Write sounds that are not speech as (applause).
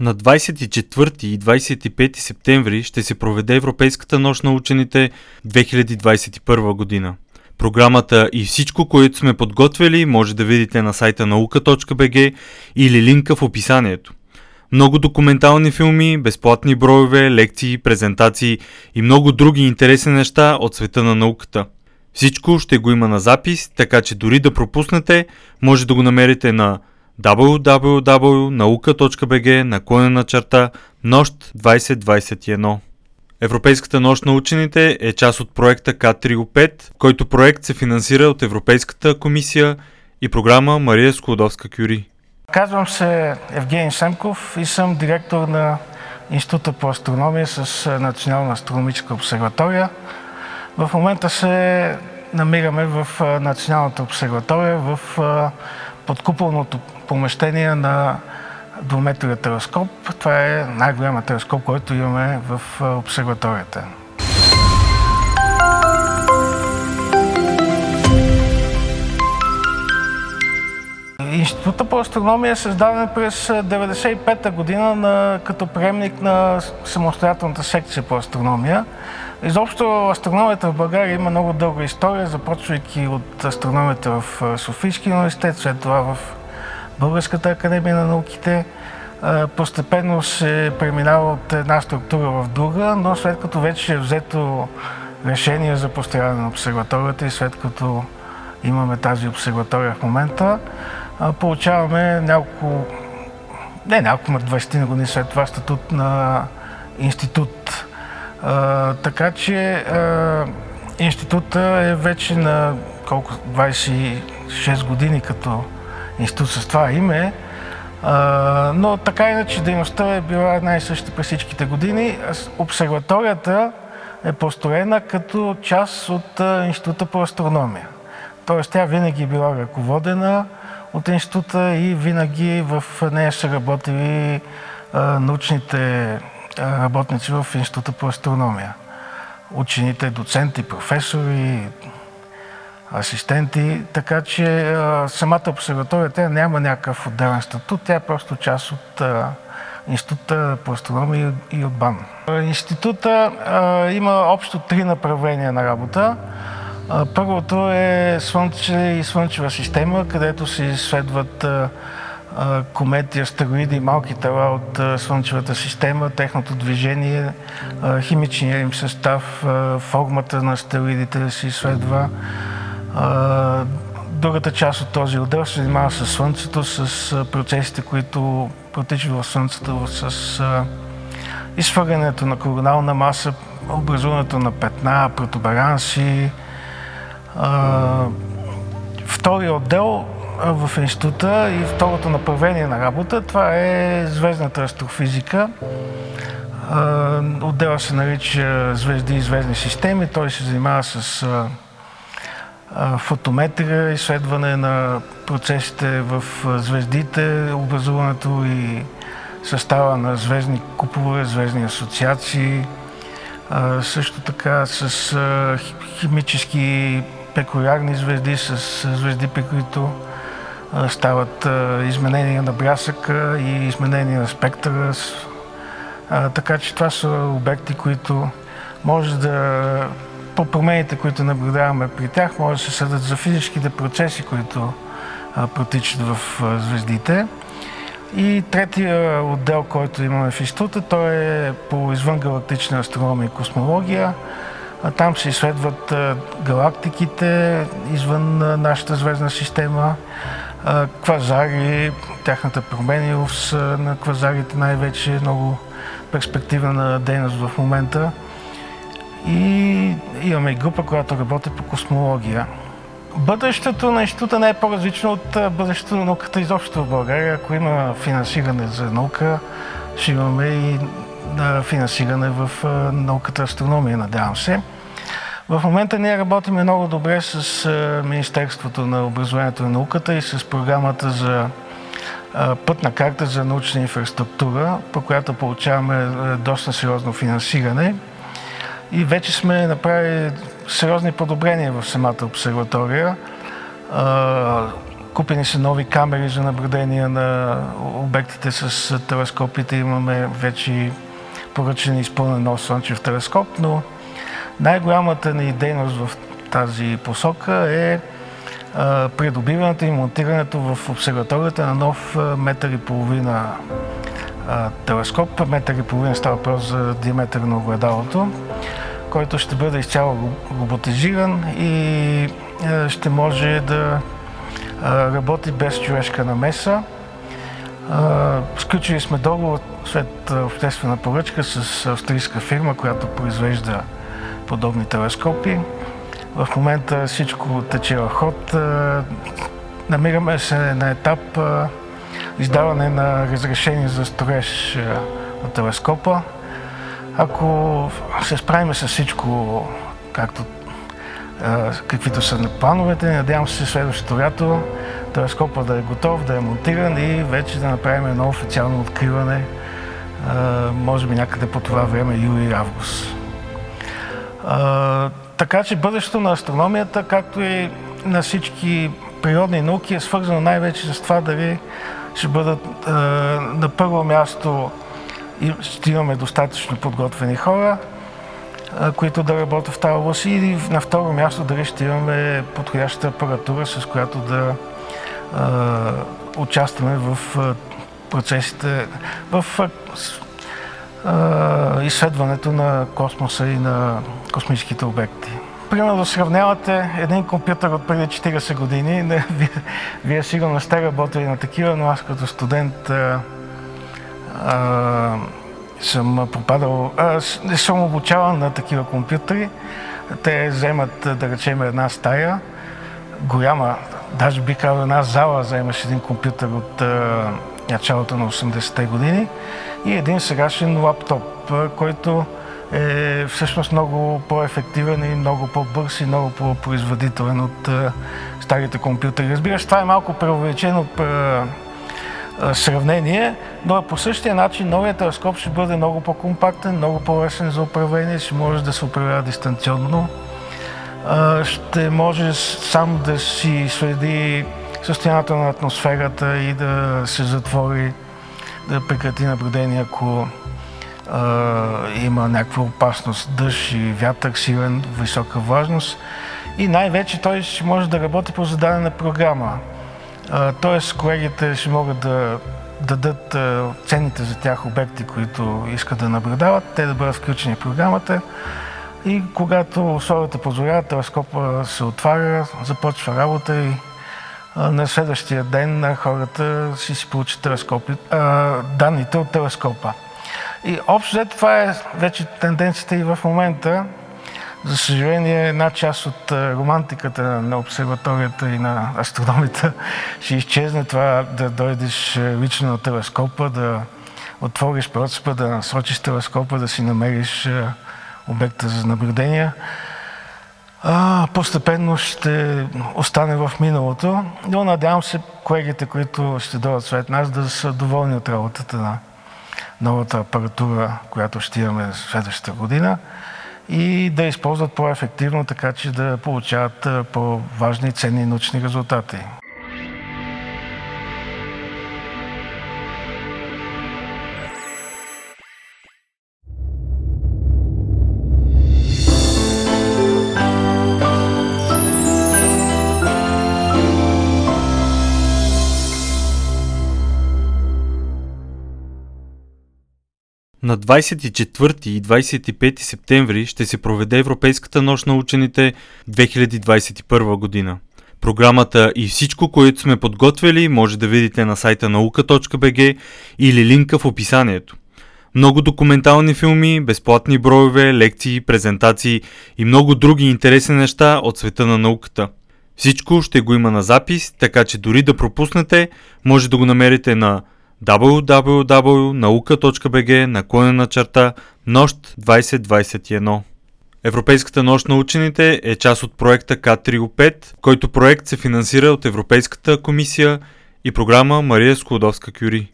На 24 и 25 септември ще се проведе Европейската нощ на учените 2021 година. Програмата и всичко, което сме подготвили, може да видите на сайта наука.бг или линка в описанието. Много документални филми, безплатни броеве, лекции, презентации и много други интересни неща от света на науката. Всичко ще го има на запис, така че дори да пропуснете, може да го намерите на www.nauka.bg наклонена черта Нощ 2021. Европейската нощ на учените е част от проекта К3O5, който проект се финансира от Европейската комисия и програма Мария Склодовска-Кюри. Казвам се Евгений Семков и съм директор на Института по астрономия с Национална астрономическа обсерватория. В момента се намираме в Националната обсерватория в подкупълното помещение на двуметровия телескоп. Това е най-голямият телескоп, който имаме в обсерваторията. Института по астрономия е създаден през 1995 година на, като приемник на самостоятелната секция по астрономия. Изобщо астрономията в България има много дълга история, започвайки от астрономията в Софийския университет, след това в Българската академия на науките. Постепенно се преминава от една структура в друга, но след като вече е взето решение за построяване на обсерваторията и след като имаме тази обсерватория в момента, получаваме няколко, не няколко, 20 години след това статут на институт. А, така че а, института е вече на колко 26 години като институт с това име, а, но така иначе дейността е била една и съща през всичките години. Обсерваторията е построена като част от Института по астрономия. Тоест тя винаги е била ръководена от института и винаги в нея са работили научните работници в Института по астрономия. Учените, доценти, професори, асистенти, така че самата обсерватория тя няма някакъв отделен статут, тя е просто част от Института по астрономия и от БАН. Института има общо три направления на работа. Първото е Слънце и Слънчева система, където се изследват комети, астероиди малки тела от Слънчевата система, техното движение, химичния им състав, формата на астероидите се изследва. Другата част от този отдел се занимава с Слънцето, с процесите, които протичат в Слънцето, с изхвърлянето на коронална маса, образуването на петна, протуберанси. Втория отдел в института и второто направление на работа, това е звездната астрофизика. Отдела се нарича звезди и звездни системи. Той се занимава с фотометрия, изследване на процесите в звездите, образуването и състава на звездни купове, звездни асоциации, също така с химически пекулярни звезди, с звезди, при които стават изменения на брясъка и изменения на спектъра. Така че това са обекти, които може да по промените, които наблюдаваме при тях, може да се съдат за физическите процеси, които протичат в звездите. И третия отдел, който имаме в института, той е по извънгалактична астрономия и космология. Там се изследват галактиките извън нашата звездна система, квазари, тяхната променливост на квазарите най-вече е много перспективна дейност в момента. И имаме и група, която работи по космология. Бъдещето на института не е по-различно от бъдещето на науката изобщо в България. Ако има финансиране за наука, ще имаме и финансиране в науката астрономия, надявам се. В момента ние работим много добре с Министерството на образованието и науката и с програмата за пътна карта за научна инфраструктура, по която получаваме доста сериозно финансиране. И вече сме направили сериозни подобрения в самата обсерватория. Купени са нови камери за наблюдение на обектите с телескопите. Имаме вече поръчен и изпълнен нов слънчев телескоп, но най-голямата ни дейност в тази посока е придобиването и монтирането в обсерваторията на нов метър и половина телескоп. Метър и половина става въпрос за диаметър на огледалото, който ще бъде изцяло роботизиран и ще може да работи без човешка намеса. Сключили сме договор след обществена поръчка с австрийска фирма, която произвежда подобни телескопи. В момента всичко тече в ход. Намираме се на етап издаване на разрешение за строеж на телескопа. Ако се справим с всичко, както каквито са плановете, надявам се следващото лято телескопа да е готов, да е монтиран и вече да направим едно официално откриване, може би някъде по това време, юли-август. Така че бъдещето на астрономията, както и на всички природни науки, е свързано най-вече с това дали ще бъдат на първо място и ще имаме достатъчно подготвени хора, които да работят в тази област и на второ място дали ще имаме подходящата апаратура, с която да участваме в процесите, в изследването на космоса и на космическите обекти. Примерно сравнявате един компютър от преди 40 години. Не, (laughs) вие, вие сигурно сте работили на такива, но аз като студент а, а, съм попадал, не съм обучаван на такива компютри. Те вземат, да речем, една стая, голяма, даже би казал една зала, вземаш един компютър от а, началото на 80-те години и един сегашен лаптоп, който е всъщност много по-ефективен и много по-бърз и много по-производителен от старите компютри. Разбира се, това е малко преувеличено сравнение, но по същия начин новият телескоп ще бъде много по-компактен, много по-лесен за управление, ще може да се управлява дистанционно, ще може сам да си следи състоянието на атмосферата и да се затвори, да прекрати наблюдение, ако има някаква опасност, дъжд и вятър силен, висока влажност. И най-вече той ще може да работи по зададена програма. Тоест колегите ще могат да дадат ценните за тях обекти, които искат да наблюдават, те да бъдат включени в програмата. И когато условията позволяват, телескопа се отваря, започва работа и на следващия ден хората си си получат данните от телескопа. И общо взето това е вече тенденцията и в момента. За съжаление, една част от романтиката на обсерваторията и на астрономията (laughs) ще изчезне това да дойдеш лично на телескопа, да отвориш процепа, да насочиш телескопа, да си намериш обекта за наблюдение. Постепенно ще остане в миналото, но надявам се колегите, които ще дойдат след нас, да са доволни от работата на новата апаратура, която ще имаме следващата година и да използват по-ефективно, така че да получават по-важни и ценни научни резултати. На 24 и 25 септември ще се проведе Европейската нощ на учените 2021 година. Програмата и всичко, което сме подготвили, може да видите на сайта наука.bg или линка в описанието. Много документални филми, безплатни броеве, лекции, презентации и много други интересни неща от света на науката. Всичко ще го има на запис, така че дори да пропуснете, може да го намерите на www.nauka.bg наклонена черта Нощ 2021. Европейската нощ на учените е част от проекта К305, който проект се финансира от Европейската комисия и програма Мария Складовска Кюри.